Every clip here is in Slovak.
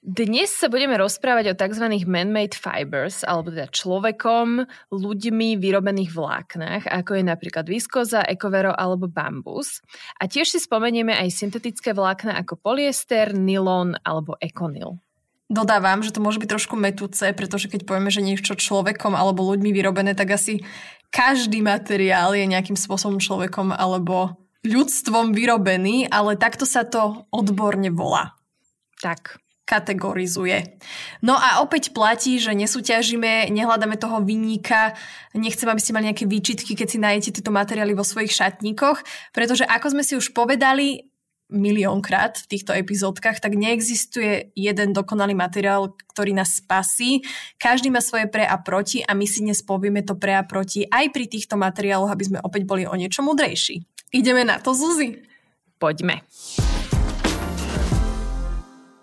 Dnes sa budeme rozprávať o tzv. man-made fibers, alebo teda človekom, ľuďmi vyrobených vláknach, ako je napríklad viskoza, ekovero alebo bambus. A tiež si spomenieme aj syntetické vlákna ako polyester, nylon alebo ekonil. Dodávam, že to môže byť trošku metúce, pretože keď povieme, že niečo človekom alebo ľuďmi vyrobené, tak asi každý materiál je nejakým spôsobom človekom alebo ľudstvom vyrobený, ale takto sa to odborne volá. Tak, kategorizuje. No a opäť platí, že nesúťažíme, nehľadáme toho vyníka, nechcem, aby ste mali nejaké výčitky, keď si nájdete tieto materiály vo svojich šatníkoch, pretože ako sme si už povedali miliónkrát v týchto epizódkach, tak neexistuje jeden dokonalý materiál, ktorý nás spasí. Každý má svoje pre a proti a my si dnes povieme to pre a proti aj pri týchto materiáloch, aby sme opäť boli o niečo mudrejší. Ideme na to, Zuzi? Poďme.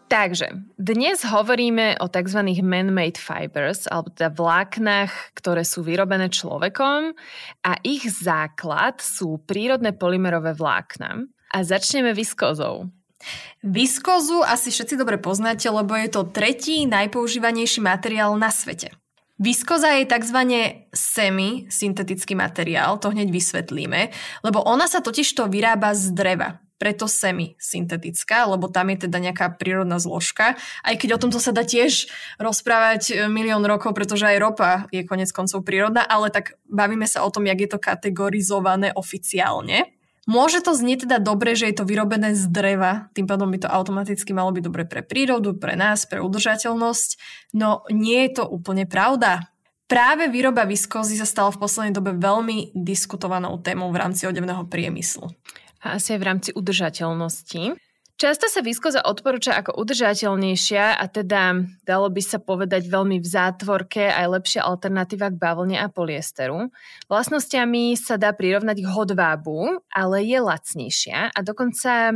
Takže, dnes hovoríme o tzv. man-made fibers, alebo teda vláknach, ktoré sú vyrobené človekom a ich základ sú prírodné polymerové vlákna. A začneme viskózou. Viskózu asi všetci dobre poznáte, lebo je to tretí najpoužívanejší materiál na svete. Viskoza je tzv. semi-syntetický materiál, to hneď vysvetlíme, lebo ona sa totiž to vyrába z dreva preto semi-syntetická, lebo tam je teda nejaká prírodná zložka. Aj keď o tomto sa dá tiež rozprávať e, milión rokov, pretože aj ropa je konec koncov prírodná, ale tak bavíme sa o tom, jak je to kategorizované oficiálne. Môže to znieť teda dobre, že je to vyrobené z dreva, tým pádom by to automaticky malo byť dobre pre prírodu, pre nás, pre udržateľnosť, no nie je to úplne pravda. Práve výroba viskózy sa stala v poslednej dobe veľmi diskutovanou témou v rámci odevného priemyslu a asi aj v rámci udržateľnosti. Často sa viskoza odporúča ako udržateľnejšia a teda dalo by sa povedať veľmi v zátvorke aj lepšia alternatíva k bavlne a poliesteru. Vlastnosťami sa dá prirovnať k hodvábu, ale je lacnejšia a dokonca e,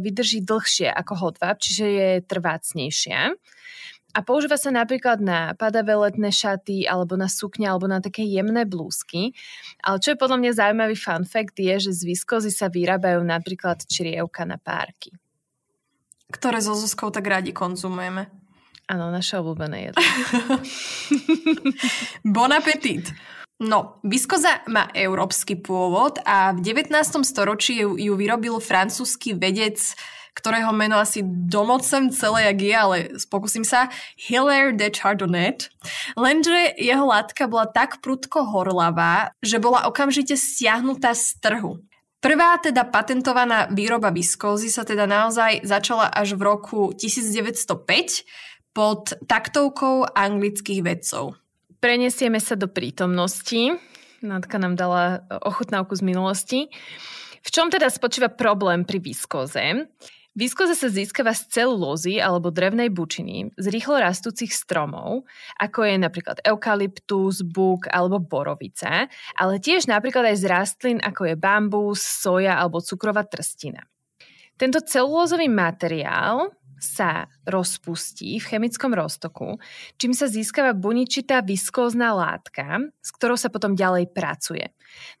vydrží dlhšie ako hodváb, čiže je trvácnejšia. A používa sa napríklad na padavé letné šaty, alebo na sukne, alebo na také jemné blúzky. Ale čo je podľa mňa zaujímavý fun fact je, že z viskozy sa vyrábajú napríklad črievka na párky. Ktoré so Zuzkou tak radi konzumujeme. Áno, naše obľúbené jedlo. bon appetit! No, viskoza má európsky pôvod a v 19. storočí ju, ju vyrobil francúzsky vedec ktorého meno asi domocem celé, jak je, ale pokúsim sa, Hilaire de Chardonnay. Lenže jeho látka bola tak prudko horlavá, že bola okamžite stiahnutá z trhu. Prvá teda patentovaná výroba viskózy sa teda naozaj začala až v roku 1905 pod taktovkou anglických vedcov. Prenesieme sa do prítomnosti. Nátka nám dala ochutnávku z minulosti. V čom teda spočíva problém pri viskóze? Viskoza sa získava z celulózy alebo drevnej bučiny z rýchlo rastúcich stromov, ako je napríklad eukalyptus, buk alebo borovica, ale tiež napríklad aj z rastlín, ako je bambus, soja alebo cukrová trstina. Tento celulózový materiál sa rozpustí v chemickom roztoku, čím sa získava buničitá viskózna látka, s ktorou sa potom ďalej pracuje.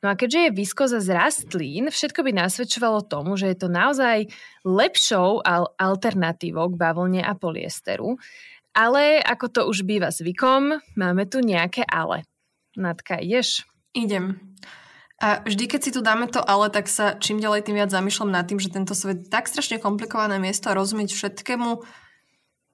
No a keďže je viskóza z rastlín, všetko by nasvedčovalo tomu, že je to naozaj lepšou alternatívou k bavlne a poliesteru. Ale ako to už býva zvykom, máme tu nejaké ale. Natka, ideš? Idem. A vždy, keď si tu dáme to ale, tak sa čím ďalej tým viac zamýšľam nad tým, že tento svet je tak strašne komplikované miesto a rozumieť všetkému,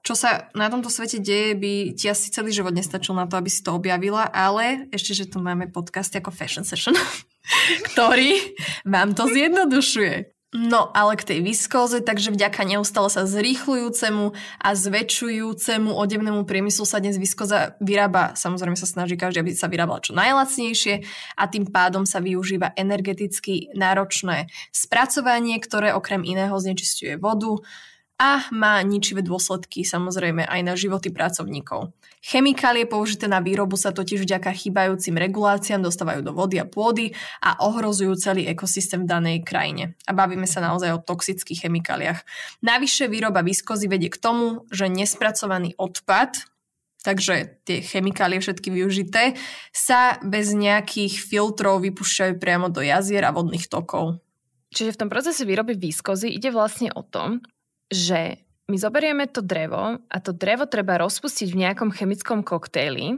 čo sa na tomto svete deje, by ti asi celý život nestačil na to, aby si to objavila, ale ešte, že tu máme podcast ako Fashion Session, ktorý vám to zjednodušuje. No, ale k tej viskóze, takže vďaka neustále sa zrýchľujúcemu a zväčšujúcemu odevnému priemyslu sa dnes viskoza vyrába, samozrejme sa snaží každý, aby sa vyrábala čo najlacnejšie a tým pádom sa využíva energeticky náročné spracovanie, ktoré okrem iného znečistuje vodu a má ničivé dôsledky samozrejme aj na životy pracovníkov. Chemikálie použité na výrobu sa totiž vďaka chýbajúcim reguláciám dostávajú do vody a pôdy a ohrozujú celý ekosystém v danej krajine. A bavíme sa naozaj o toxických chemikáliách. Navyše výroba viskozy vedie k tomu, že nespracovaný odpad, takže tie chemikálie všetky využité, sa bez nejakých filtrov vypúšťajú priamo do jazier a vodných tokov. Čiže v tom procese výroby výskozy ide vlastne o tom, že my zoberieme to drevo a to drevo treba rozpustiť v nejakom chemickom koktejli,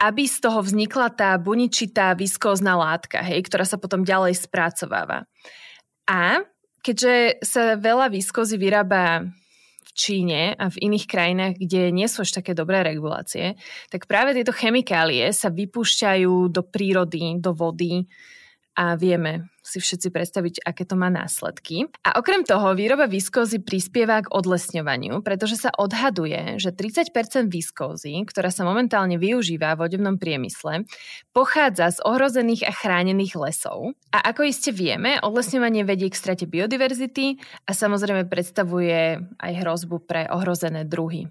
aby z toho vznikla tá buničitá viskózna látka, hej, ktorá sa potom ďalej spracováva. A keďže sa veľa viskózy vyrába v Číne a v iných krajinách, kde nie sú až také dobré regulácie, tak práve tieto chemikálie sa vypúšťajú do prírody, do vody a vieme si všetci predstaviť, aké to má následky. A okrem toho výroba viskózy prispieva k odlesňovaniu, pretože sa odhaduje, že 30% viskózy, ktorá sa momentálne využíva v vodebnom priemysle, pochádza z ohrozených a chránených lesov. A ako iste vieme, odlesňovanie vedie k strate biodiverzity a samozrejme predstavuje aj hrozbu pre ohrozené druhy.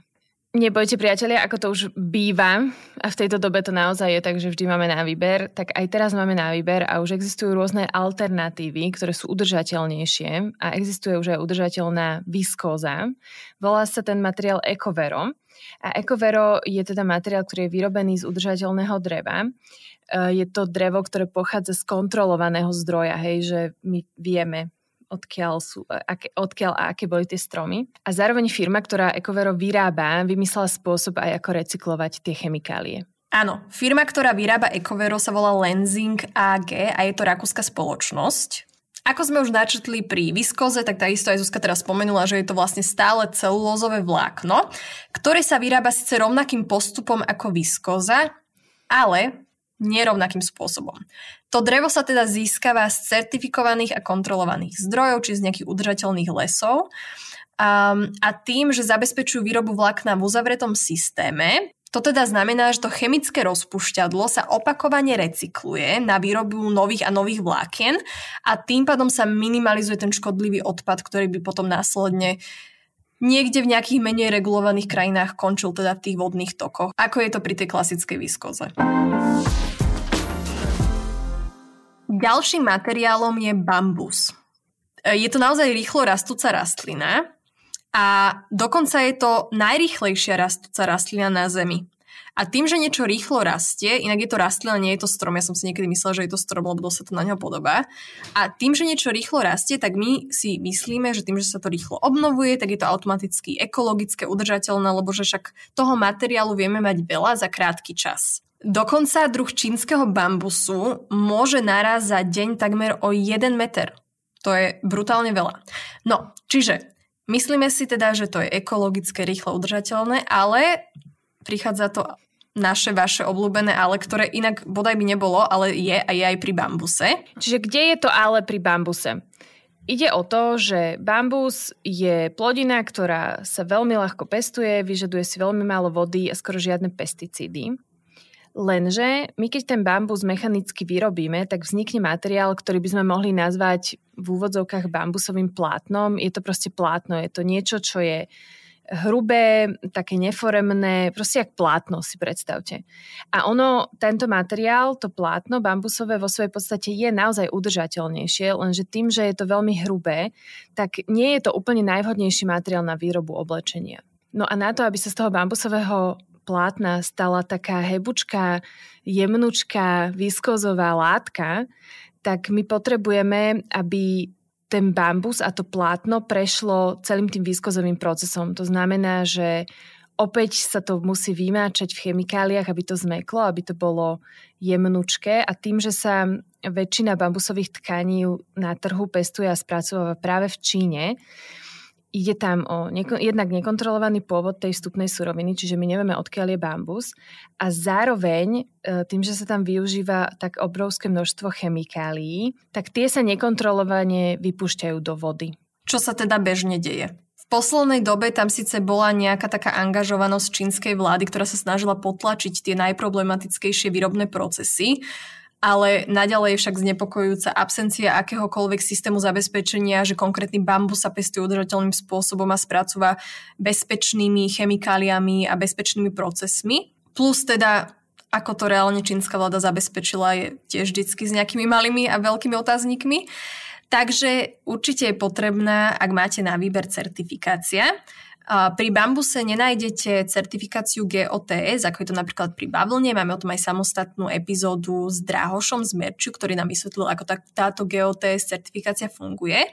Nebojte priatelia, ako to už býva a v tejto dobe to naozaj je tak, že vždy máme na výber, tak aj teraz máme na výber a už existujú rôzne alternatívy, ktoré sú udržateľnejšie a existuje už aj udržateľná viskóza. Volá sa ten materiál Ecovero a Ecovero je teda materiál, ktorý je vyrobený z udržateľného dreva. E, je to drevo, ktoré pochádza z kontrolovaného zdroja, hej, že my vieme, odkiaľ, sú, e, aké, odkiaľ a aké boli tie stromy. A zároveň firma, ktorá Ecovero vyrába, vymyslela spôsob aj ako recyklovať tie chemikálie. Áno, firma, ktorá vyrába Ecovero sa volá Lenzing AG a je to rakúska spoločnosť. Ako sme už načetli pri viskoze, tak takisto aj Zuzka teraz spomenula, že je to vlastne stále celulózové vlákno, ktoré sa vyrába síce rovnakým postupom ako viskoza, ale nerovnakým spôsobom. To drevo sa teda získava z certifikovaných a kontrolovaných zdrojov, či z nejakých udržateľných lesov. Um, a tým, že zabezpečujú výrobu vlákna v uzavretom systéme, to teda znamená, že to chemické rozpušťadlo sa opakovane recykluje na výrobu nových a nových vlákien a tým pádom sa minimalizuje ten škodlivý odpad, ktorý by potom následne niekde v nejakých menej regulovaných krajinách končil teda v tých vodných tokoch, ako je to pri tej klasickej viskoze. Ďalším materiálom je bambus. E, je to naozaj rýchlo rastúca rastlina a dokonca je to najrýchlejšia rastúca rastlina na Zemi. A tým, že niečo rýchlo rastie, inak je to rastlina, nie je to strom, ja som si niekedy myslela, že je to strom, lebo sa to na ňo podobá. A tým, že niečo rýchlo rastie, tak my si myslíme, že tým, že sa to rýchlo obnovuje, tak je to automaticky ekologické, udržateľné, lebo že však toho materiálu vieme mať veľa za krátky čas. Dokonca druh čínskeho bambusu môže naraz za deň takmer o 1 meter. To je brutálne veľa. No, čiže myslíme si teda, že to je ekologické, rýchlo udržateľné, ale prichádza to naše, vaše obľúbené ale, ktoré inak bodaj by nebolo, ale je a je aj pri bambuse. Čiže kde je to ale pri bambuse? Ide o to, že bambus je plodina, ktorá sa veľmi ľahko pestuje, vyžaduje si veľmi málo vody a skoro žiadne pesticídy. Lenže my keď ten bambus mechanicky vyrobíme, tak vznikne materiál, ktorý by sme mohli nazvať v úvodzovkách bambusovým plátnom. Je to proste plátno, je to niečo, čo je hrubé, také neforemné, proste jak plátno si predstavte. A ono, tento materiál, to plátno bambusové vo svojej podstate je naozaj udržateľnejšie, lenže tým, že je to veľmi hrubé, tak nie je to úplne najvhodnejší materiál na výrobu oblečenia. No a na to, aby sa z toho bambusového plátna stala taká hebučká, jemnučká, viskozová látka, tak my potrebujeme, aby ten bambus a to plátno prešlo celým tým výskozovým procesom. To znamená, že opäť sa to musí vymáčať v chemikáliách, aby to zmeklo, aby to bolo jemnučké a tým, že sa väčšina bambusových tkaní na trhu pestuje a spracováva práve v Číne, ide tam o neko- jednak nekontrolovaný pôvod tej vstupnej suroviny, čiže my nevieme, odkiaľ je bambus a zároveň e, tým, že sa tam využíva tak obrovské množstvo chemikálií, tak tie sa nekontrolovane vypúšťajú do vody. Čo sa teda bežne deje? V poslednej dobe tam síce bola nejaká taká angažovanosť čínskej vlády, ktorá sa snažila potlačiť tie najproblematickejšie výrobné procesy, ale naďalej je však znepokojujúca absencia akéhokoľvek systému zabezpečenia, že konkrétny bambus sa pestuje udržateľným spôsobom a spracúva bezpečnými chemikáliami a bezpečnými procesmi. Plus teda ako to reálne čínska vláda zabezpečila, je tiež vždycky s nejakými malými a veľkými otáznikmi. Takže určite je potrebná, ak máte na výber certifikácia. Pri bambuse nenájdete certifikáciu GOTS, ako je to napríklad pri bavlne. Máme o tom aj samostatnú epizódu s Dráhošom z Merču, ktorý nám vysvetlil, ako tá, táto GOTS certifikácia funguje.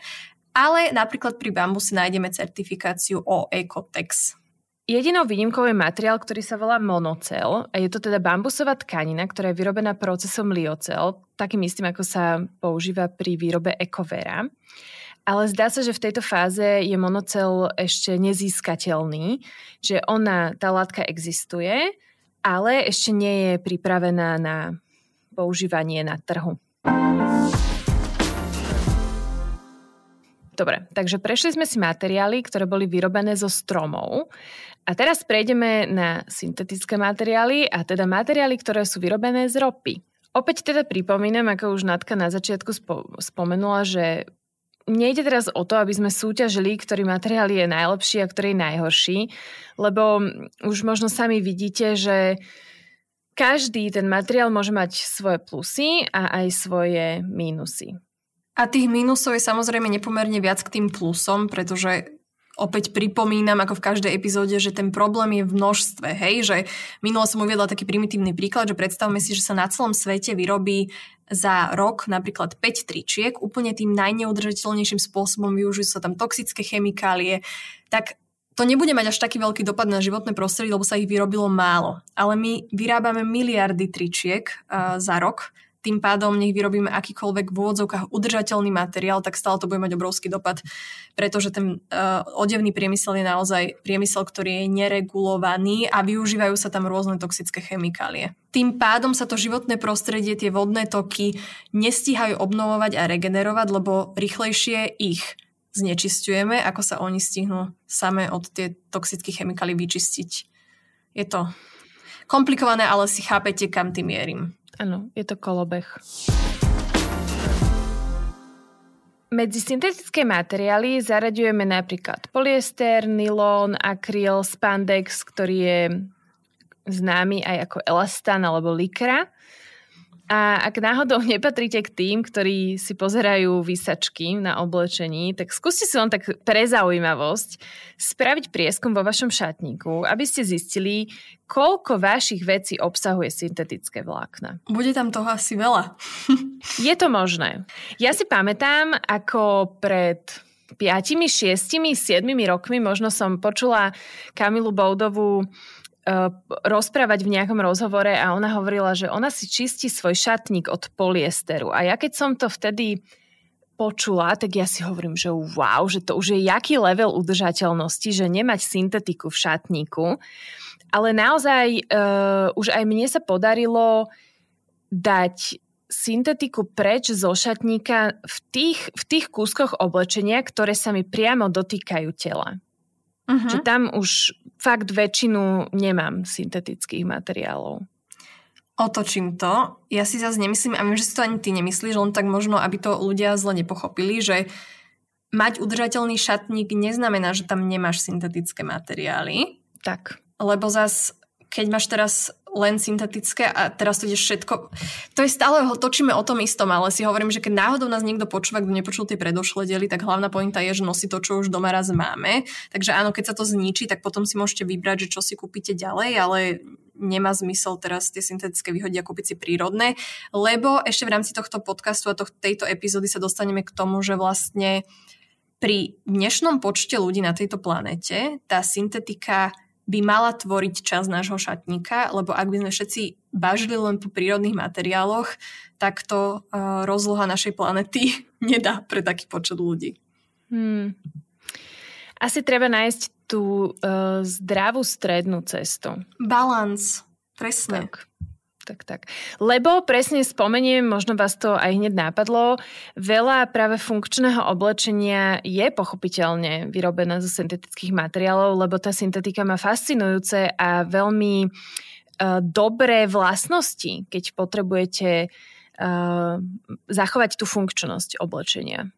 Ale napríklad pri bambuse nájdeme certifikáciu o Ecotex. Jedinou výnimkou je materiál, ktorý sa volá monocel je to teda bambusová tkanina, ktorá je vyrobená procesom liocel, takým istým, ako sa používa pri výrobe ekovera. Ale zdá sa, že v tejto fáze je monocel ešte nezískateľný, že ona, tá látka existuje, ale ešte nie je pripravená na používanie na trhu. Dobre, takže prešli sme si materiály, ktoré boli vyrobené zo stromov. A teraz prejdeme na syntetické materiály, a teda materiály, ktoré sú vyrobené z ropy. Opäť teda pripomínam, ako už Natka na začiatku spo- spomenula, že nejde teraz o to, aby sme súťažili, ktorý materiál je najlepší a ktorý je najhorší, lebo už možno sami vidíte, že každý ten materiál môže mať svoje plusy a aj svoje mínusy. A tých mínusov je samozrejme nepomerne viac k tým plusom, pretože opäť pripomínam, ako v každej epizóde, že ten problém je v množstve, hej, že minulo som uviedla taký primitívny príklad, že predstavme si, že sa na celom svete vyrobí za rok napríklad 5 tričiek, úplne tým najneudržateľnejším spôsobom využijú sa tam toxické chemikálie, tak to nebude mať až taký veľký dopad na životné prostredie, lebo sa ich vyrobilo málo. Ale my vyrábame miliardy tričiek uh, za rok tým pádom nech vyrobíme akýkoľvek v úvodzovkách udržateľný materiál, tak stále to bude mať obrovský dopad, pretože ten uh, odevný priemysel je naozaj priemysel, ktorý je neregulovaný a využívajú sa tam rôzne toxické chemikálie. Tým pádom sa to životné prostredie, tie vodné toky nestíhajú obnovovať a regenerovať, lebo rýchlejšie ich znečistujeme, ako sa oni stihnú same od tie toxické chemikálie vyčistiť. Je to komplikované, ale si chápete, kam tým mierim. Áno, je to kolobeh. Medzi syntetické materiály zaraďujeme napríklad polyester, nylon, akryl, spandex, ktorý je známy aj ako elastan alebo likra. A ak náhodou nepatríte k tým, ktorí si pozerajú výsačky na oblečení, tak skúste si len tak pre zaujímavosť spraviť prieskum vo vašom šatníku, aby ste zistili, koľko vašich vecí obsahuje syntetické vlákna. Bude tam toho asi veľa. Je to možné. Ja si pamätám, ako pred 5, 6, 7 rokmi možno som počula Kamilu Boudovú rozprávať v nejakom rozhovore a ona hovorila, že ona si čistí svoj šatník od polyesteru. A ja keď som to vtedy počula, tak ja si hovorím, že wow, že to už je jaký level udržateľnosti, že nemať syntetiku v šatníku. Ale naozaj uh, už aj mne sa podarilo dať syntetiku preč zo šatníka v tých, v tých kúskoch oblečenia, ktoré sa mi priamo dotýkajú tela. Uh-huh. Že tam už fakt väčšinu nemám syntetických materiálov. Otočím to. Ja si zase nemyslím, a viem, že si to ani ty nemyslíš, len tak možno, aby to ľudia zle nepochopili, že mať udržateľný šatník neznamená, že tam nemáš syntetické materiály. Tak. Lebo zas, keď máš teraz len syntetické a teraz to ide všetko. To je stále, točíme o tom istom, ale si hovorím, že keď náhodou nás niekto počúva, kto nepočul tie predošlé diely, tak hlavná pointa je, že nosí to, čo už doma raz máme. Takže áno, keď sa to zničí, tak potom si môžete vybrať, že čo si kúpite ďalej, ale nemá zmysel teraz tie syntetické vyhodiť a kúpiť si prírodné, lebo ešte v rámci tohto podcastu a to, tejto epizódy sa dostaneme k tomu, že vlastne pri dnešnom počte ľudí na tejto planete tá syntetika by mala tvoriť čas nášho šatníka, lebo ak by sme všetci bažili len po prírodných materiáloch, tak to uh, rozloha našej planety nedá pre taký počet ľudí. Hmm. Asi treba nájsť tú uh, zdravú strednú cestu. Balans, presne. Tak. Tak, tak. Lebo presne spomeniem, možno vás to aj hneď nápadlo, veľa práve funkčného oblečenia je pochopiteľne vyrobené zo syntetických materiálov, lebo tá syntetika má fascinujúce a veľmi uh, dobré vlastnosti, keď potrebujete uh, zachovať tú funkčnosť oblečenia.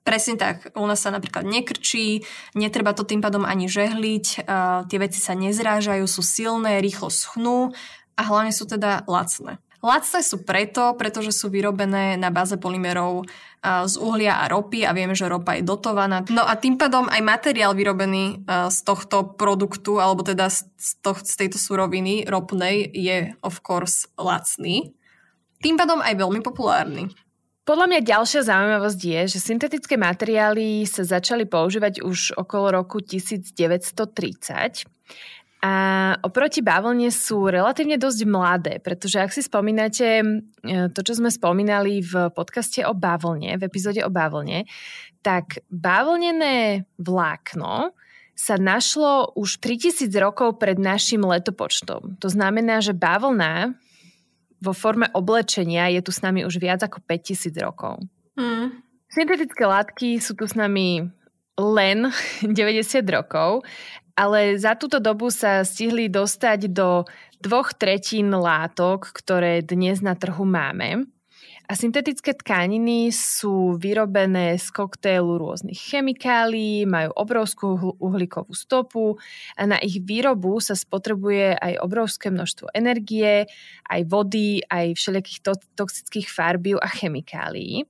Presne tak. U nás sa napríklad nekrčí, netreba to tým pádom ani žehliť, uh, tie veci sa nezrážajú, sú silné, rýchlo schnú a hlavne sú teda lacné. Lacné sú preto, pretože sú vyrobené na báze polymerov z uhlia a ropy a vieme, že ropa je dotovaná. No a tým pádom aj materiál vyrobený z tohto produktu, alebo teda z, toh, z tejto suroviny ropnej je of course lacný. Tým pádom aj veľmi populárny. Podľa mňa ďalšia zaujímavosť je, že syntetické materiály sa začali používať už okolo roku 1930 a oproti bavlne sú relatívne dosť mladé, pretože ak si spomínate e, to, čo sme spomínali v podcaste o bavlne, v epizóde o bavlne, tak bavlnené vlákno sa našlo už 3000 rokov pred našim letopočtom. To znamená, že bavlna vo forme oblečenia je tu s nami už viac ako 5000 rokov. Mm. Syntetické látky sú tu s nami len 90 rokov ale za túto dobu sa stihli dostať do dvoch tretín látok, ktoré dnes na trhu máme. A syntetické tkaniny sú vyrobené z koktejlu rôznych chemikálií, majú obrovskú uhlíkovú stopu a na ich výrobu sa spotrebuje aj obrovské množstvo energie, aj vody, aj všelijakých to- toxických farbív a chemikálií.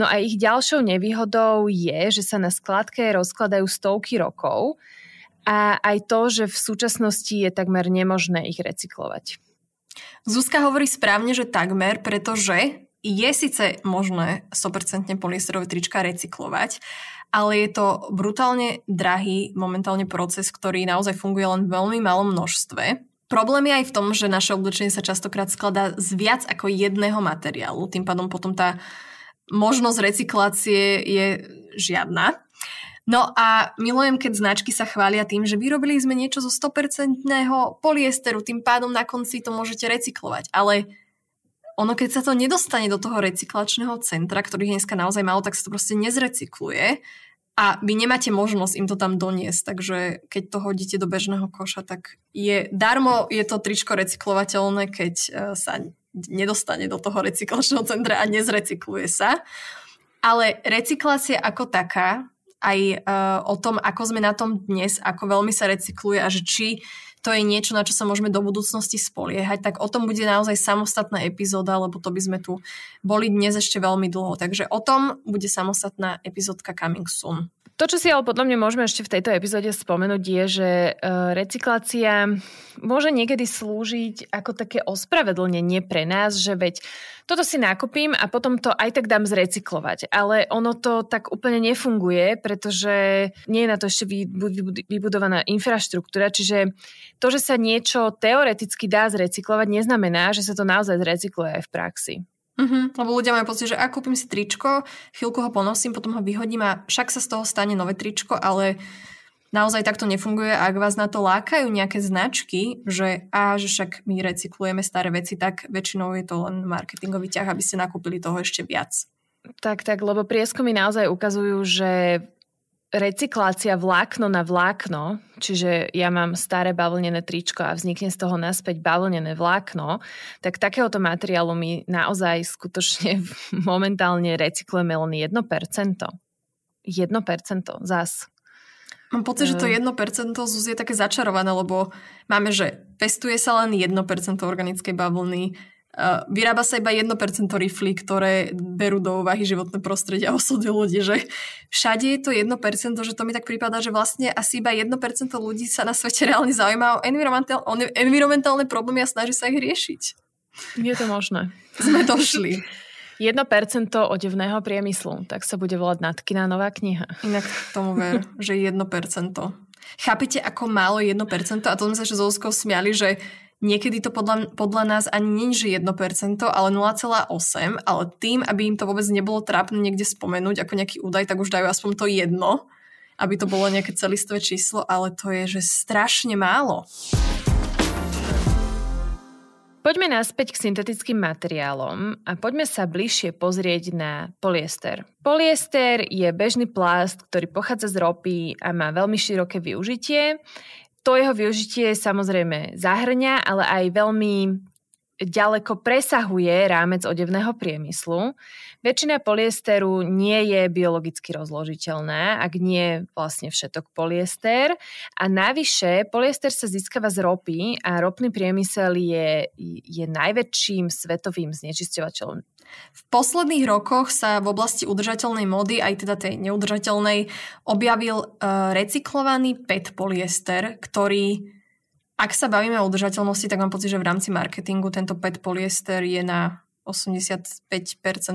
No a ich ďalšou nevýhodou je, že sa na skladke rozkladajú stovky rokov, a aj to, že v súčasnosti je takmer nemožné ich recyklovať. Zuzka hovorí správne, že takmer, pretože je síce možné 100% poliesterové trička recyklovať, ale je to brutálne drahý momentálne proces, ktorý naozaj funguje len v veľmi malom množstve. Problém je aj v tom, že naše oblečenie sa častokrát skladá z viac ako jedného materiálu, tým pádom potom tá možnosť recyklácie je žiadna. No a milujem, keď značky sa chvália tým, že vyrobili sme niečo zo 100% polyesteru, tým pádom na konci to môžete recyklovať. Ale ono, keď sa to nedostane do toho recyklačného centra, ktorých dneska naozaj málo, tak sa to proste nezrecykluje a vy nemáte možnosť im to tam doniesť, takže keď to hodíte do bežného koša, tak je darmo je to tričko recyklovateľné, keď e, sa nedostane do toho recyklačného centra a nezrecykluje sa. Ale recyklácia ako taká aj uh, o tom, ako sme na tom dnes, ako veľmi sa recykluje a že či to je niečo, na čo sa môžeme do budúcnosti spoliehať, tak o tom bude naozaj samostatná epizóda, lebo to by sme tu boli dnes ešte veľmi dlho. Takže o tom bude samostatná epizódka Coming Soon. To, čo si ale podľa mňa môžeme ešte v tejto epizóde spomenúť, je, že e, recyklácia môže niekedy slúžiť ako také ospravedlnenie pre nás, že veď toto si nakúpim a potom to aj tak dám zrecyklovať. Ale ono to tak úplne nefunguje, pretože nie je na to ešte vybudovaná infraštruktúra, čiže to, že sa niečo teoreticky dá zrecyklovať, neznamená, že sa to naozaj zrecykluje aj v praxi. Uh-huh. Lebo ľudia majú pocit, že ak kúpim si tričko, chvíľku ho ponosím, potom ho vyhodím a však sa z toho stane nové tričko, ale naozaj takto nefunguje. Ak vás na to lákajú nejaké značky, že a že však my recyklujeme staré veci, tak väčšinou je to len marketingový ťah, aby ste nakúpili toho ešte viac. Tak, tak, lebo prieskumy naozaj ukazujú, že recyklácia vlákno na vlákno, čiže ja mám staré bavlnené tričko a vznikne z toho naspäť bavlnené vlákno, tak takéhoto materiálu my naozaj skutočne momentálne recyklujeme len 1%. 1% zás. Mám pocit, že to 1% ZUS je také začarované, lebo máme, že pestuje sa len 1% organickej bavlny, vyrába sa iba 1% rifly, ktoré berú do úvahy životné prostredie a osudy ľudí, že všade je to 1%, že to mi tak prípada, že vlastne asi iba 1% ľudí sa na svete reálne zaujíma o, environmentál, o environmentálne problémy a snaží sa ich riešiť. Je to možné. Sme došli. 1% odevného priemyslu, tak sa bude volať Natkina nová kniha. Inak tomu ver, že 1%. Chápete, ako málo 1%? A to sme sa že s smiali, že Niekedy to podľa, podľa nás ani nie je 1%, ale 0,8%, ale tým, aby im to vôbec nebolo trápne niekde spomenúť ako nejaký údaj, tak už dajú aspoň to jedno, aby to bolo nejaké celistvé číslo, ale to je, že strašne málo. Poďme naspäť k syntetickým materiálom a poďme sa bližšie pozrieť na polyester. Polyester je bežný plast, ktorý pochádza z ropy a má veľmi široké využitie to jeho využitie samozrejme zahrňa, ale aj veľmi ďaleko presahuje rámec odevného priemyslu. Väčšina polyesteru nie je biologicky rozložiteľná, ak nie vlastne všetok polyester. A navyše, polyester sa získava z ropy a ropný priemysel je, je najväčším svetovým znečisťovateľom v posledných rokoch sa v oblasti udržateľnej mody, aj teda tej neudržateľnej, objavil uh, recyklovaný PET polyester, ktorý ak sa bavíme o udržateľnosti, tak mám pocit, že v rámci marketingu tento PET polyester je na 85%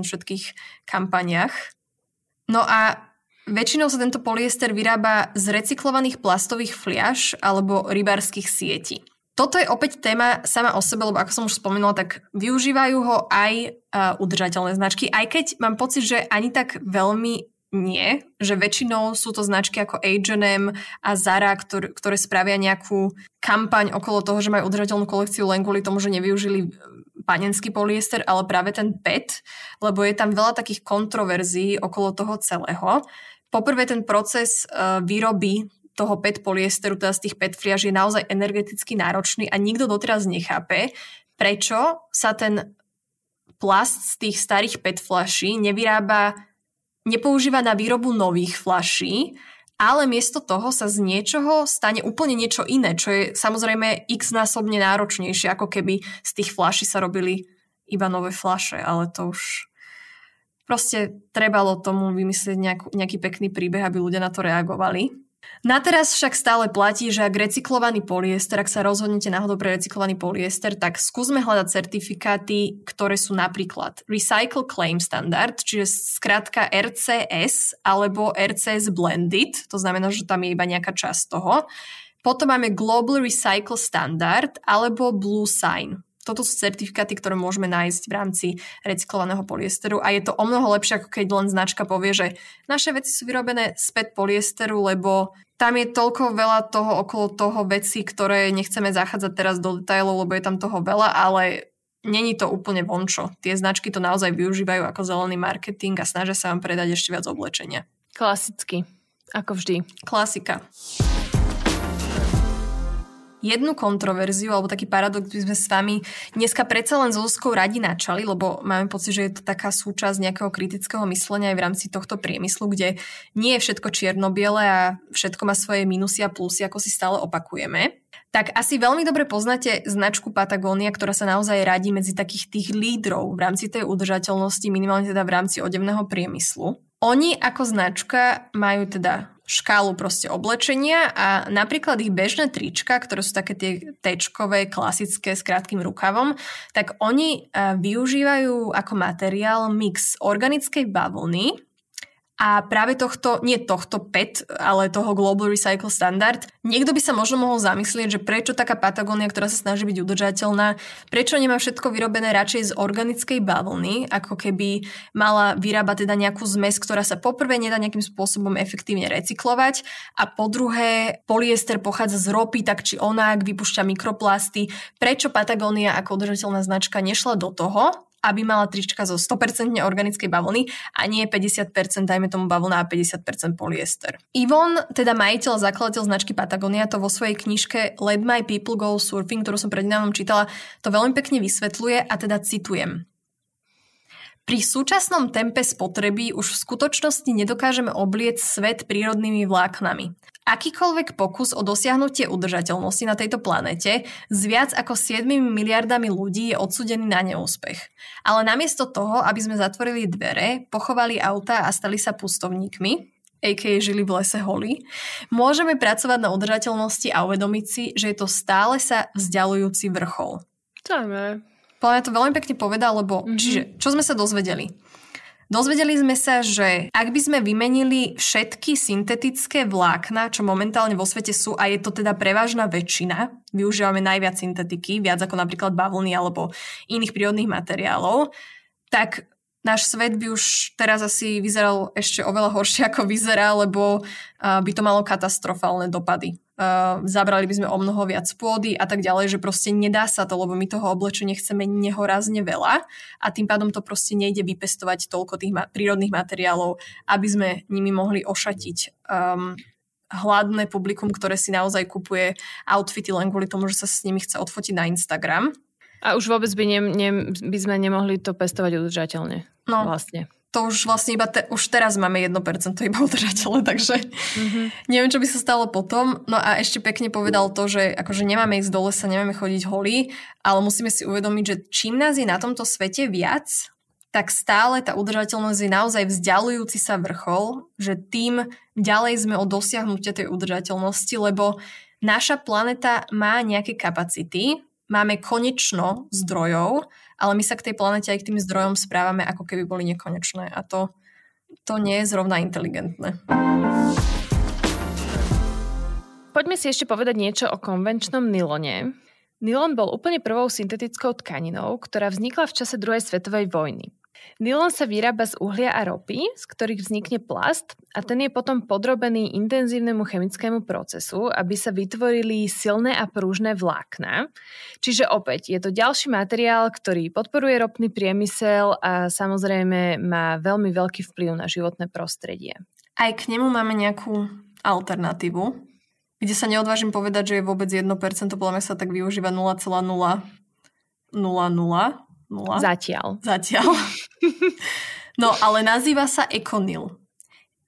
všetkých kampaniach. No a väčšinou sa tento polyester vyrába z recyklovaných plastových fliaž alebo rybárskych sietí. Toto je opäť téma sama o sebe, lebo ako som už spomínala, tak využívajú ho aj uh, udržateľné značky, aj keď mám pocit, že ani tak veľmi nie, že väčšinou sú to značky ako H&M a Zara, ktoré, ktoré spravia nejakú kampaň okolo toho, že majú udržateľnú kolekciu len kvôli tomu, že nevyužili panenský polyester, ale práve ten PET, lebo je tam veľa takých kontroverzií okolo toho celého. Poprvé ten proces uh, výroby toho PET polyesteru, teda z tých PET friaž je naozaj energeticky náročný a nikto doteraz nechápe, prečo sa ten plast z tých starých PET flaší nevyrába nepoužíva na výrobu nových flaší, ale miesto toho sa z niečoho stane úplne niečo iné, čo je samozrejme x násobne náročnejšie, ako keby z tých flaší sa robili iba nové flaše, ale to už proste trebalo tomu vymyslieť nejakú, nejaký pekný príbeh, aby ľudia na to reagovali. Na teraz však stále platí, že ak recyklovaný polyester, ak sa rozhodnete náhodou pre recyklovaný polyester, tak skúsme hľadať certifikáty, ktoré sú napríklad Recycle Claim Standard, čiže skrátka RCS alebo RCS Blended, to znamená, že tam je iba nejaká časť toho. Potom máme Global Recycle Standard alebo Blue Sign. Toto sú certifikáty, ktoré môžeme nájsť v rámci recyklovaného polyesteru a je to o mnoho lepšie, ako keď len značka povie, že naše veci sú vyrobené späť polyesteru, lebo tam je toľko veľa toho okolo toho veci, ktoré nechceme zachádzať teraz do detailov, lebo je tam toho veľa, ale není to úplne vončo. Tie značky to naozaj využívajú ako zelený marketing a snažia sa vám predať ešte viac oblečenia. Klasicky, ako vždy. Klasika jednu kontroverziu alebo taký paradox by sme s vami dneska predsa len so Zuzkou radi načali, lebo máme pocit, že je to taká súčasť nejakého kritického myslenia aj v rámci tohto priemyslu, kde nie je všetko čierno-biele a všetko má svoje minusy a plusy, ako si stále opakujeme. Tak asi veľmi dobre poznáte značku Patagonia, ktorá sa naozaj radí medzi takých tých lídrov v rámci tej udržateľnosti, minimálne teda v rámci odevného priemyslu. Oni ako značka majú teda škálu proste oblečenia a napríklad ich bežné trička, ktoré sú také tie tečkové, klasické s krátkým rukavom, tak oni eh, využívajú ako materiál mix organickej bavlny, a práve tohto, nie tohto PET, ale toho Global Recycle Standard, niekto by sa možno mohol zamyslieť, že prečo taká Patagónia, ktorá sa snaží byť udržateľná, prečo nemá všetko vyrobené radšej z organickej bavlny, ako keby mala vyrábať teda nejakú zmes, ktorá sa poprvé nedá nejakým spôsobom efektívne recyklovať a po druhé polyester pochádza z ropy, tak či onak, vypúšťa mikroplasty. Prečo Patagónia ako udržateľná značka nešla do toho aby mala trička zo 100% organickej bavlny a nie 50% dajme tomu bavlna a 50% polyester. Ivon, teda majiteľ a zakladateľ značky Patagonia, to vo svojej knižke Let My People Go Surfing, ktorú som prednedávnom čítala, to veľmi pekne vysvetľuje a teda citujem. Pri súčasnom tempe spotreby už v skutočnosti nedokážeme obliec svet prírodnými vláknami. Akýkoľvek pokus o dosiahnutie udržateľnosti na tejto planete s viac ako 7 miliardami ľudí je odsudený na neúspech. Ale namiesto toho, aby sme zatvorili dvere, pochovali auta a stali sa pustovníkmi, a.k.a. žili v lese holí, môžeme pracovať na udržateľnosti a uvedomiť si, že je to stále sa vzdialujúci vrchol. Tajme. Podľa to veľmi pekne povedal, lebo mm-hmm. čiže, čo sme sa dozvedeli? Dozvedeli sme sa, že ak by sme vymenili všetky syntetické vlákna, čo momentálne vo svete sú, a je to teda prevažná väčšina, využívame najviac syntetiky, viac ako napríklad bavlny alebo iných prírodných materiálov, tak náš svet by už teraz asi vyzeral ešte oveľa horšie, ako vyzerá, lebo by to malo katastrofálne dopady zabrali by sme o mnoho viac pôdy a tak ďalej, že proste nedá sa to, lebo my toho oblečenia chceme nehorazne veľa a tým pádom to proste nejde vypestovať toľko tých prírodných materiálov, aby sme nimi mohli ošatiť um, hladné publikum, ktoré si naozaj kupuje outfity len kvôli tomu, že sa s nimi chce odfotiť na Instagram. A už vôbec by, ne, ne, by sme nemohli to pestovať udržateľne. No. Vlastne to už vlastne iba te, už teraz máme 1% iba udržateľe, takže mm-hmm. neviem, čo by sa stalo potom. No a ešte pekne povedal to, že akože nemáme ísť do lesa, nemáme chodiť holí, ale musíme si uvedomiť, že čím nás je na tomto svete viac, tak stále tá udržateľnosť je naozaj vzdialujúci sa vrchol, že tým ďalej sme od dosiahnutia tej udržateľnosti, lebo naša planeta má nejaké kapacity, máme konečno zdrojov, ale my sa k tej planete aj k tým zdrojom správame, ako keby boli nekonečné. A to, to nie je zrovna inteligentné. Poďme si ešte povedať niečo o konvenčnom nylone. Nylon bol úplne prvou syntetickou tkaninou, ktorá vznikla v čase druhej svetovej vojny. Nylon sa vyrába z uhlia a ropy, z ktorých vznikne plast a ten je potom podrobený intenzívnemu chemickému procesu, aby sa vytvorili silné a prúžne vlákna. Čiže opäť je to ďalší materiál, ktorý podporuje ropný priemysel a samozrejme má veľmi veľký vplyv na životné prostredie. Aj k nemu máme nejakú alternatívu, kde sa neodvážim povedať, že je vôbec 1%, podľa sa tak využíva 0,000 Nula. Zatiaľ. Zatiaľ. no, ale nazýva sa Econil.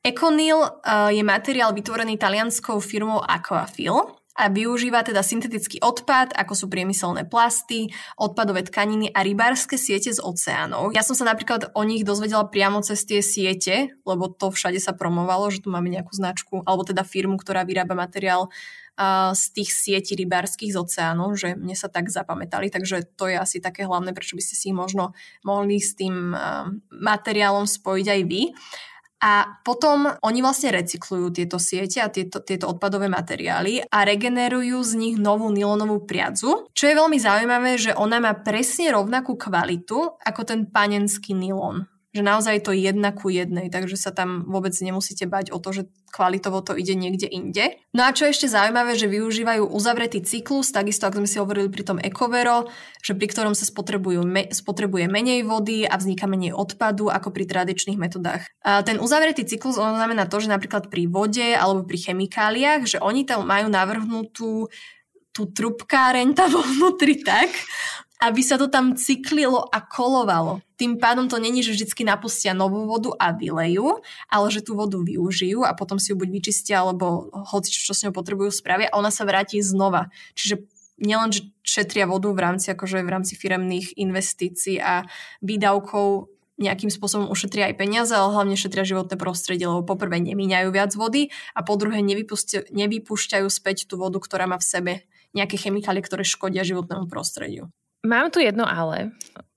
Econil uh, je materiál vytvorený talianskou firmou Aquafil a využíva teda syntetický odpad, ako sú priemyselné plasty, odpadové tkaniny a rybárske siete z oceánov. Ja som sa napríklad o nich dozvedela priamo cez tie siete, lebo to všade sa promovalo, že tu máme nejakú značku, alebo teda firmu, ktorá vyrába materiál z tých sietí rybárskych z oceánov, že mne sa tak zapamätali, takže to je asi také hlavné, prečo by ste si možno mohli s tým materiálom spojiť aj vy. A potom oni vlastne recyklujú tieto siete a tieto, tieto odpadové materiály a regenerujú z nich novú nylonovú priadzu, čo je veľmi zaujímavé, že ona má presne rovnakú kvalitu ako ten panenský nylon že naozaj to jedna ku jednej, takže sa tam vôbec nemusíte bať o to, že kvalitovo to ide niekde inde. No a čo ešte zaujímavé, že využívajú uzavretý cyklus, takisto ako sme si hovorili pri tom Ecovero, že pri ktorom sa me, spotrebuje menej vody a vzniká menej odpadu ako pri tradičných metodách. A ten uzavretý cyklus on znamená to, že napríklad pri vode alebo pri chemikáliách, že oni tam majú navrhnutú tú trubkáreň tam vnútri tak, aby sa to tam cyklilo a kolovalo. Tým pádom to není, že vždy napustia novú vodu a vylejú, ale že tú vodu využijú a potom si ju buď vyčistia, alebo hoci čo s ňou potrebujú spravia a ona sa vráti znova. Čiže nielen, že šetria vodu v rámci, akože v rámci firemných investícií a výdavkov nejakým spôsobom ušetria aj peniaze, ale hlavne šetria životné prostredie, lebo poprvé nemíňajú viac vody a po druhé nevypúšťajú späť tú vodu, ktorá má v sebe nejaké chemikálie, ktoré škodia životnému prostrediu. Mám tu jedno ale,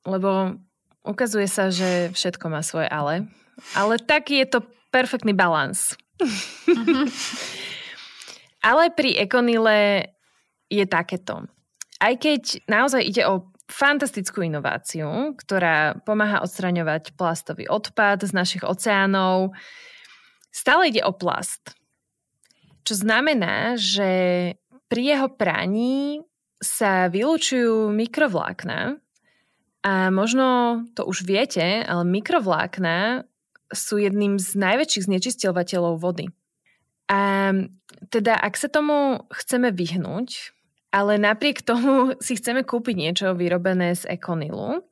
lebo ukazuje sa, že všetko má svoje ale. Ale tak je to perfektný balans. Ale pri Ekonile je takéto. Aj keď naozaj ide o fantastickú inováciu, ktorá pomáha odstraňovať plastový odpad z našich oceánov, stále ide o plast. Čo znamená, že pri jeho praní sa vylúčujú mikrovlákna a možno to už viete, ale mikrovlákna sú jedným z najväčších znečisťovateľov vody. A teda ak sa tomu chceme vyhnúť, ale napriek tomu si chceme kúpiť niečo vyrobené z ekonilu,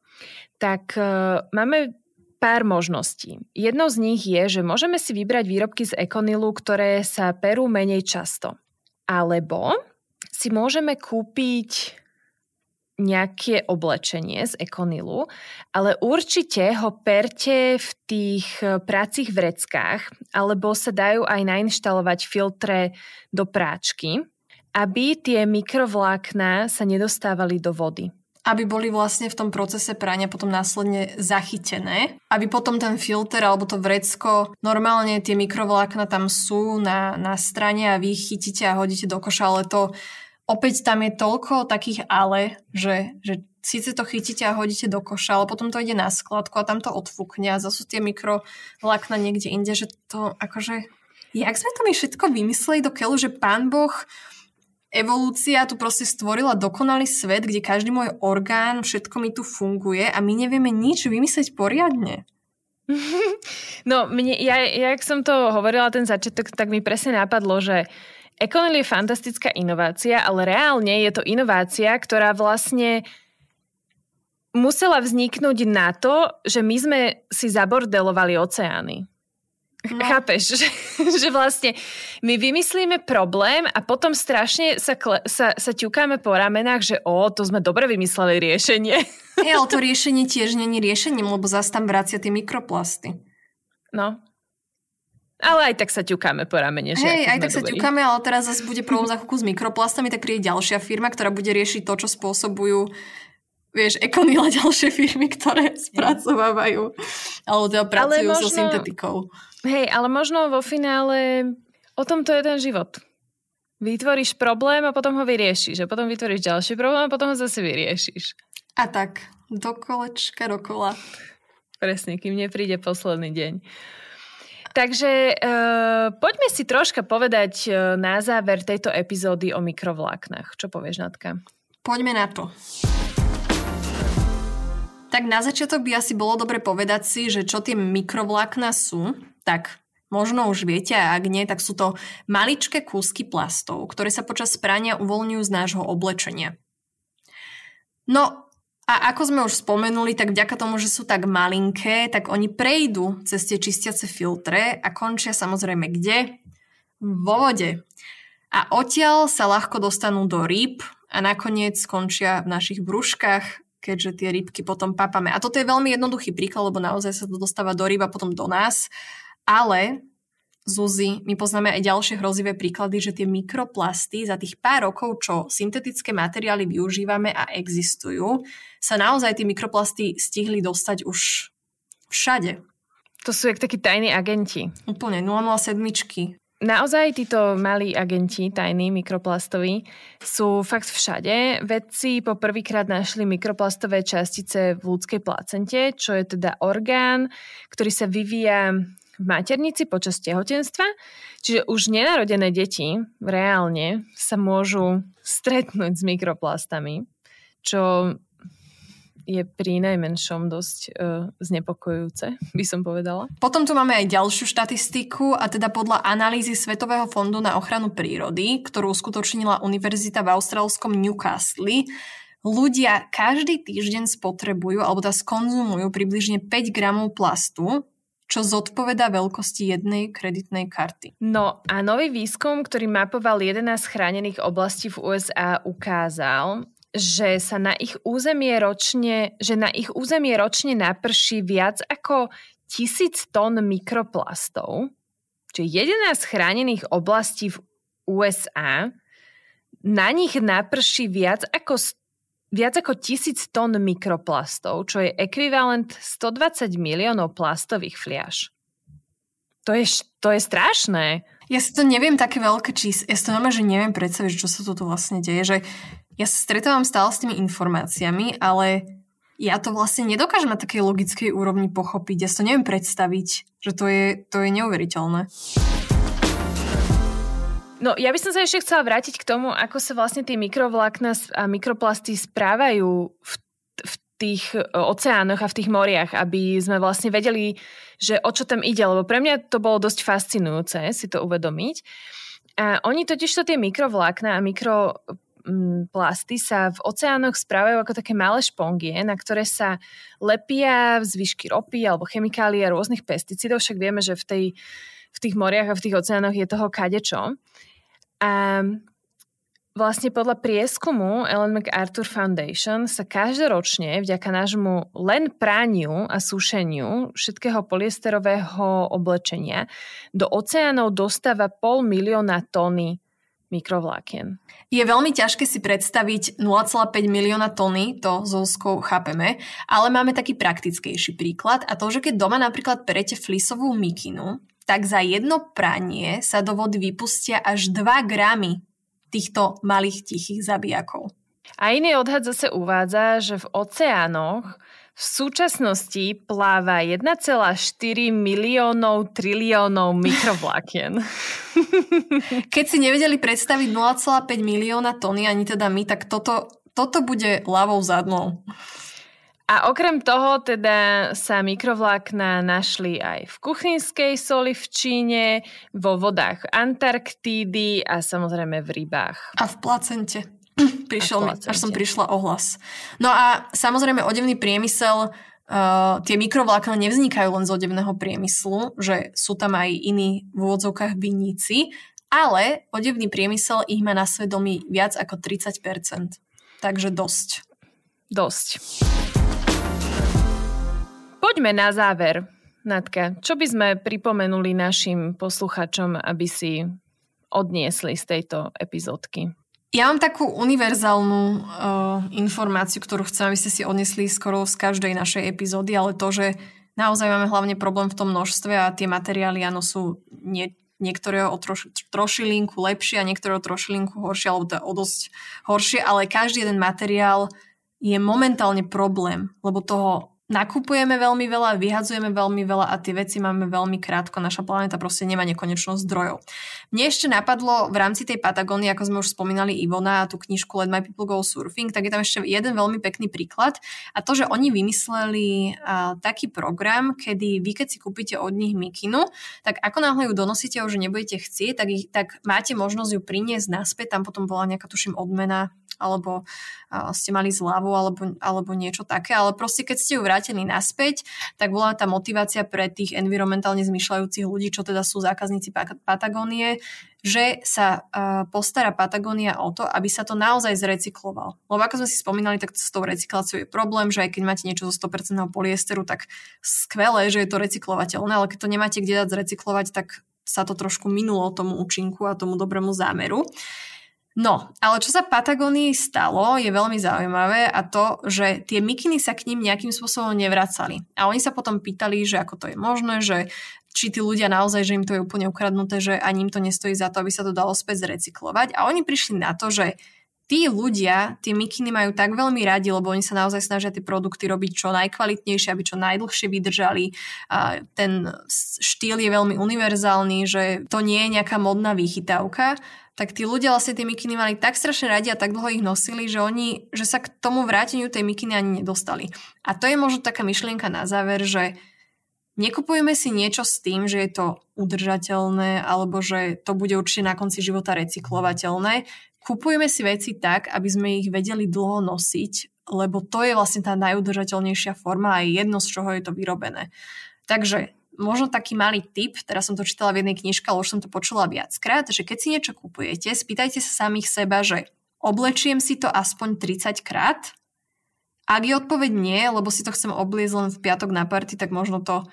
tak uh, máme pár možností. Jednou z nich je, že môžeme si vybrať výrobky z ekonilu, ktoré sa perú menej často. Alebo si môžeme kúpiť nejaké oblečenie z Ekonilu, ale určite ho perte v tých eh, prácich vreckách, alebo sa dajú aj nainštalovať filtre do práčky, aby tie mikrovlákna sa nedostávali do vody aby boli vlastne v tom procese prania potom následne zachytené, aby potom ten filter alebo to vrecko, normálne tie mikrovlákna tam sú na, na strane a vy chytíte a hodíte do koša, ale to opäť tam je toľko takých ale, že, že síce to chytíte a hodíte do koša, ale potom to ide na skladku a tam to odfúkne a zase tie mikrovlákna niekde inde, že to akože... Jak sme to my všetko vymysleli do keľu, že pán Boh evolúcia tu proste stvorila dokonalý svet, kde každý môj orgán, všetko mi tu funguje a my nevieme nič vymyslieť poriadne. No, mne, ja, ja, jak som to hovorila, ten začiatok, tak mi presne napadlo, že Econel je fantastická inovácia, ale reálne je to inovácia, ktorá vlastne musela vzniknúť na to, že my sme si zabordelovali oceány. No. Chápeš, že, že vlastne my vymyslíme problém a potom strašne sa, kle, sa, sa ťukáme po ramenách, že o, to sme dobre vymysleli riešenie. Hej, ale to riešenie tiež není riešením, lebo zase tam vracia tie mikroplasty. No. Ale aj tak sa ťukáme po ramene. Hej, aj tak dobrý. sa ťukáme, ale teraz zase bude problém za s mikroplastami, tak príde ďalšia firma, ktorá bude riešiť to, čo spôsobujú vieš, Econil a ďalšie firmy, ktoré spracovávajú alebo teda pracujú možno, so syntetikou. Hej, ale možno vo finále o tom to je ten život. Vytvoríš problém a potom ho vyriešiš. A potom vytvoríš ďalší problém a potom ho zase vyriešiš. A tak, do kolečka, dokola. Presne, kým nepríde posledný deň. Takže uh, poďme si troška povedať uh, na záver tejto epizódy o mikrovláknach. Čo povieš, Natka? Poďme na to. Tak na začiatok by asi bolo dobre povedať si, že čo tie mikrovlákna sú. Tak možno už viete, a ak nie, tak sú to maličké kúsky plastov, ktoré sa počas sprania uvoľňujú z nášho oblečenia. No a ako sme už spomenuli, tak vďaka tomu, že sú tak malinké, tak oni prejdú cez tie čistiace filtre a končia samozrejme kde? Vo vode. A odtiaľ sa ľahko dostanú do rýb a nakoniec skončia v našich brúškach keďže tie rybky potom papame. A toto je veľmi jednoduchý príklad, lebo naozaj sa to dostáva do ryba potom do nás. Ale Zuzi, my poznáme aj ďalšie hrozivé príklady, že tie mikroplasty za tých pár rokov, čo syntetické materiály využívame a existujú, sa naozaj tie mikroplasty stihli dostať už všade. To sú jak takí tajní agenti. Úplne, 007. Naozaj títo malí agenti, tajní mikroplastoví, sú fakt všade. Vedci poprvýkrát našli mikroplastové častice v ľudskej placente, čo je teda orgán, ktorý sa vyvíja v maternici počas tehotenstva. Čiže už nenarodené deti reálne sa môžu stretnúť s mikroplastami, čo je pri najmenšom dosť uh, znepokojujúce, by som povedala. Potom tu máme aj ďalšiu štatistiku a teda podľa analýzy Svetového fondu na ochranu prírody, ktorú uskutočnila Univerzita v austrálskom Newcastle, ľudia každý týždeň spotrebujú alebo teda skonzumujú približne 5 gramov plastu, čo zodpoveda veľkosti jednej kreditnej karty. No a nový výskum, ktorý mapoval 11 chránených oblastí v USA, ukázal, že sa na ich územie ročne, že na ich územie ročne naprší viac ako tisíc tón mikroplastov, čiže 11 chránených oblastí v USA, na nich naprší viac ako, viac ako tisíc tón mikroplastov, čo je ekvivalent 120 miliónov plastových fliaž. To je, to je strašné. Ja si to neviem také veľké číslo, ja si to normálne, že neviem predstaviť, čo sa tu vlastne deje, že ja sa stretávam stále s tými informáciami, ale ja to vlastne nedokážem na takej logickej úrovni pochopiť. Ja si to neviem predstaviť, že to je, to je neuveriteľné. No, ja by som sa ešte chcela vrátiť k tomu, ako sa vlastne tie mikrovlákna a mikroplasty správajú v, v tých e, oceánoch a v tých moriach, aby sme vlastne vedeli, že o čo tam ide, lebo pre mňa to bolo dosť fascinujúce si to uvedomiť. A oni totiž to tie mikrovlákna a mikro plasty sa v oceánoch správajú ako také malé špongie, na ktoré sa lepia zvyšky ropy alebo chemikálie a rôznych pesticídov. Však vieme, že v, tej, v tých moriach a v tých oceánoch je toho kadečo. A vlastne podľa prieskumu Ellen MacArthur Foundation sa každoročne vďaka nášmu len prániu a sušeniu všetkého polyesterového oblečenia do oceánov dostáva pol milióna tóny mikrovlákien. Je veľmi ťažké si predstaviť 0,5 milióna tony, to so úzkou chápeme, ale máme taký praktickejší príklad a to, že keď doma napríklad perete flisovú mikinu, tak za jedno pranie sa do vody vypustia až 2 gramy týchto malých tichých zabijakov. A iný odhad zase uvádza, že v oceánoch v súčasnosti pláva 1,4 miliónov triliónov mikrovlákien. Keď si nevedeli predstaviť 0,5 milióna tony, ani teda my, tak toto, toto bude ľavou zadnou. A okrem toho teda sa mikrovlákna našli aj v kuchynskej soli v Číne, vo vodách Antarktídy a samozrejme v rybách. A v placente. Prišiel mi, až som prišla ohlas. No a samozrejme odevný priemysel Uh, tie mikrovlákna nevznikajú len z odevného priemyslu, že sú tam aj iní v úvodzovkách viníci, ale odevný priemysel ich má na svedomí viac ako 30%. Takže dosť. Dosť. Poďme na záver. Natka, čo by sme pripomenuli našim posluchačom, aby si odniesli z tejto epizódky? Ja mám takú univerzálnu uh, informáciu, ktorú chcem, aby ste si odnesli skoro z každej našej epizódy, ale to, že naozaj máme hlavne problém v tom množstve a tie materiály, áno, sú nie, niektoré o troš, trošilinku lepšie a niektoré o trošilinku horšie, alebo to o dosť horšie, ale každý jeden materiál je momentálne problém, lebo toho nakupujeme veľmi veľa, vyhadzujeme veľmi veľa a tie veci máme veľmi krátko. Naša planéta proste nemá nekonečnosť zdrojov. Mne ešte napadlo v rámci tej Patagónie, ako sme už spomínali Ivona a tú knižku Let My People Go Surfing, tak je tam ešte jeden veľmi pekný príklad a to, že oni vymysleli uh, taký program, kedy vy keď si kúpite od nich mikinu, tak ako náhle ju donosíte už nebudete chcieť, tak, ich, tak máte možnosť ju priniesť naspäť, tam potom bola nejaká tuším odmena alebo uh, ste mali zľavu alebo, alebo niečo také, ale proste keď ste ju vrátili naspäť, tak bola tá motivácia pre tých environmentálne zmyšľajúcich ľudí, čo teda sú zákazníci Patagónie, že sa uh, postará Patagónia o to, aby sa to naozaj zrecyklovalo. Lebo ako sme si spomínali, tak s tou recykláciou je problém, že aj keď máte niečo zo 100% polyesteru, tak skvelé, že je to recyklovateľné, ale keď to nemáte kde dať zrecyklovať, tak sa to trošku minulo tomu účinku a tomu dobrému zámeru. No, ale čo sa Patagónii stalo, je veľmi zaujímavé a to, že tie mikiny sa k ním nejakým spôsobom nevracali. A oni sa potom pýtali, že ako to je možné, že či tí ľudia naozaj, že im to je úplne ukradnuté, že ani im to nestojí za to, aby sa to dalo späť zrecyklovať. A oni prišli na to, že tí ľudia tie mikiny majú tak veľmi radi, lebo oni sa naozaj snažia tie produkty robiť čo najkvalitnejšie, aby čo najdlhšie vydržali. A ten štýl je veľmi univerzálny, že to nie je nejaká modná výchytávka, tak tí ľudia vlastne tie mikiny mali tak strašne radi a tak dlho ich nosili, že oni, že sa k tomu vráteniu tej mikiny ani nedostali. A to je možno taká myšlienka na záver, že nekupujeme si niečo s tým, že je to udržateľné alebo že to bude určite na konci života recyklovateľné. Kupujeme si veci tak, aby sme ich vedeli dlho nosiť, lebo to je vlastne tá najudržateľnejšia forma a je jedno, z čoho je to vyrobené. Takže možno taký malý tip, teraz som to čítala v jednej knižke, ale už som to počula viackrát, že keď si niečo kupujete, spýtajte sa samých seba, že oblečiem si to aspoň 30 krát. Ak je odpoveď nie, lebo si to chcem obliezť len v piatok na party, tak možno to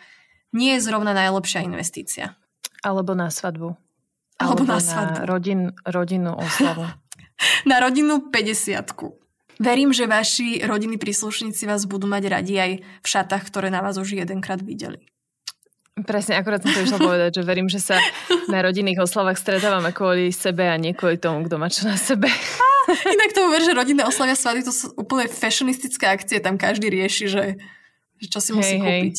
nie je zrovna najlepšia investícia. Alebo na svadbu. Alebo, Alebo na, na svadbu. Rodin, rodinnú oslavu. na rodinnú 50 Verím, že vaši rodinní príslušníci vás budú mať radi aj v šatách, ktoré na vás už jedenkrát videli. Presne, akorát som to išla povedať, že verím, že sa na rodinných oslavách stretávame kvôli sebe a nie kvôli tomu, kto má čo na sebe. Inak tomu ver, že rodinné oslavia svady, to sú úplne fashionistické akcie, tam každý rieši, že, že čo si musí hej, kúpiť.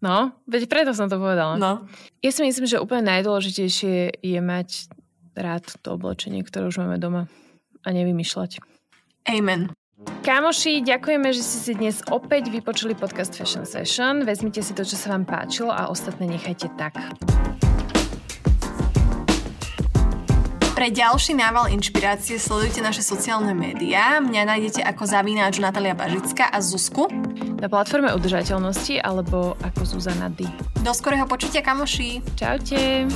No, veď preto som to povedala. No. Ja si myslím, že úplne najdôležitejšie je mať rád to oblečenie, ktoré už máme doma a nevymýšľať. Amen. Kámoši, ďakujeme, že ste si dnes opäť vypočuli podcast Fashion Session. Vezmite si to, čo sa vám páčilo a ostatné nechajte tak. Pre ďalší nával inšpirácie sledujte naše sociálne médiá. Mňa nájdete ako zavináč Natalia Bažická a Zuzku. Na platforme udržateľnosti alebo ako Zuzana D. Do skorého počutia, kamoši. Čaute.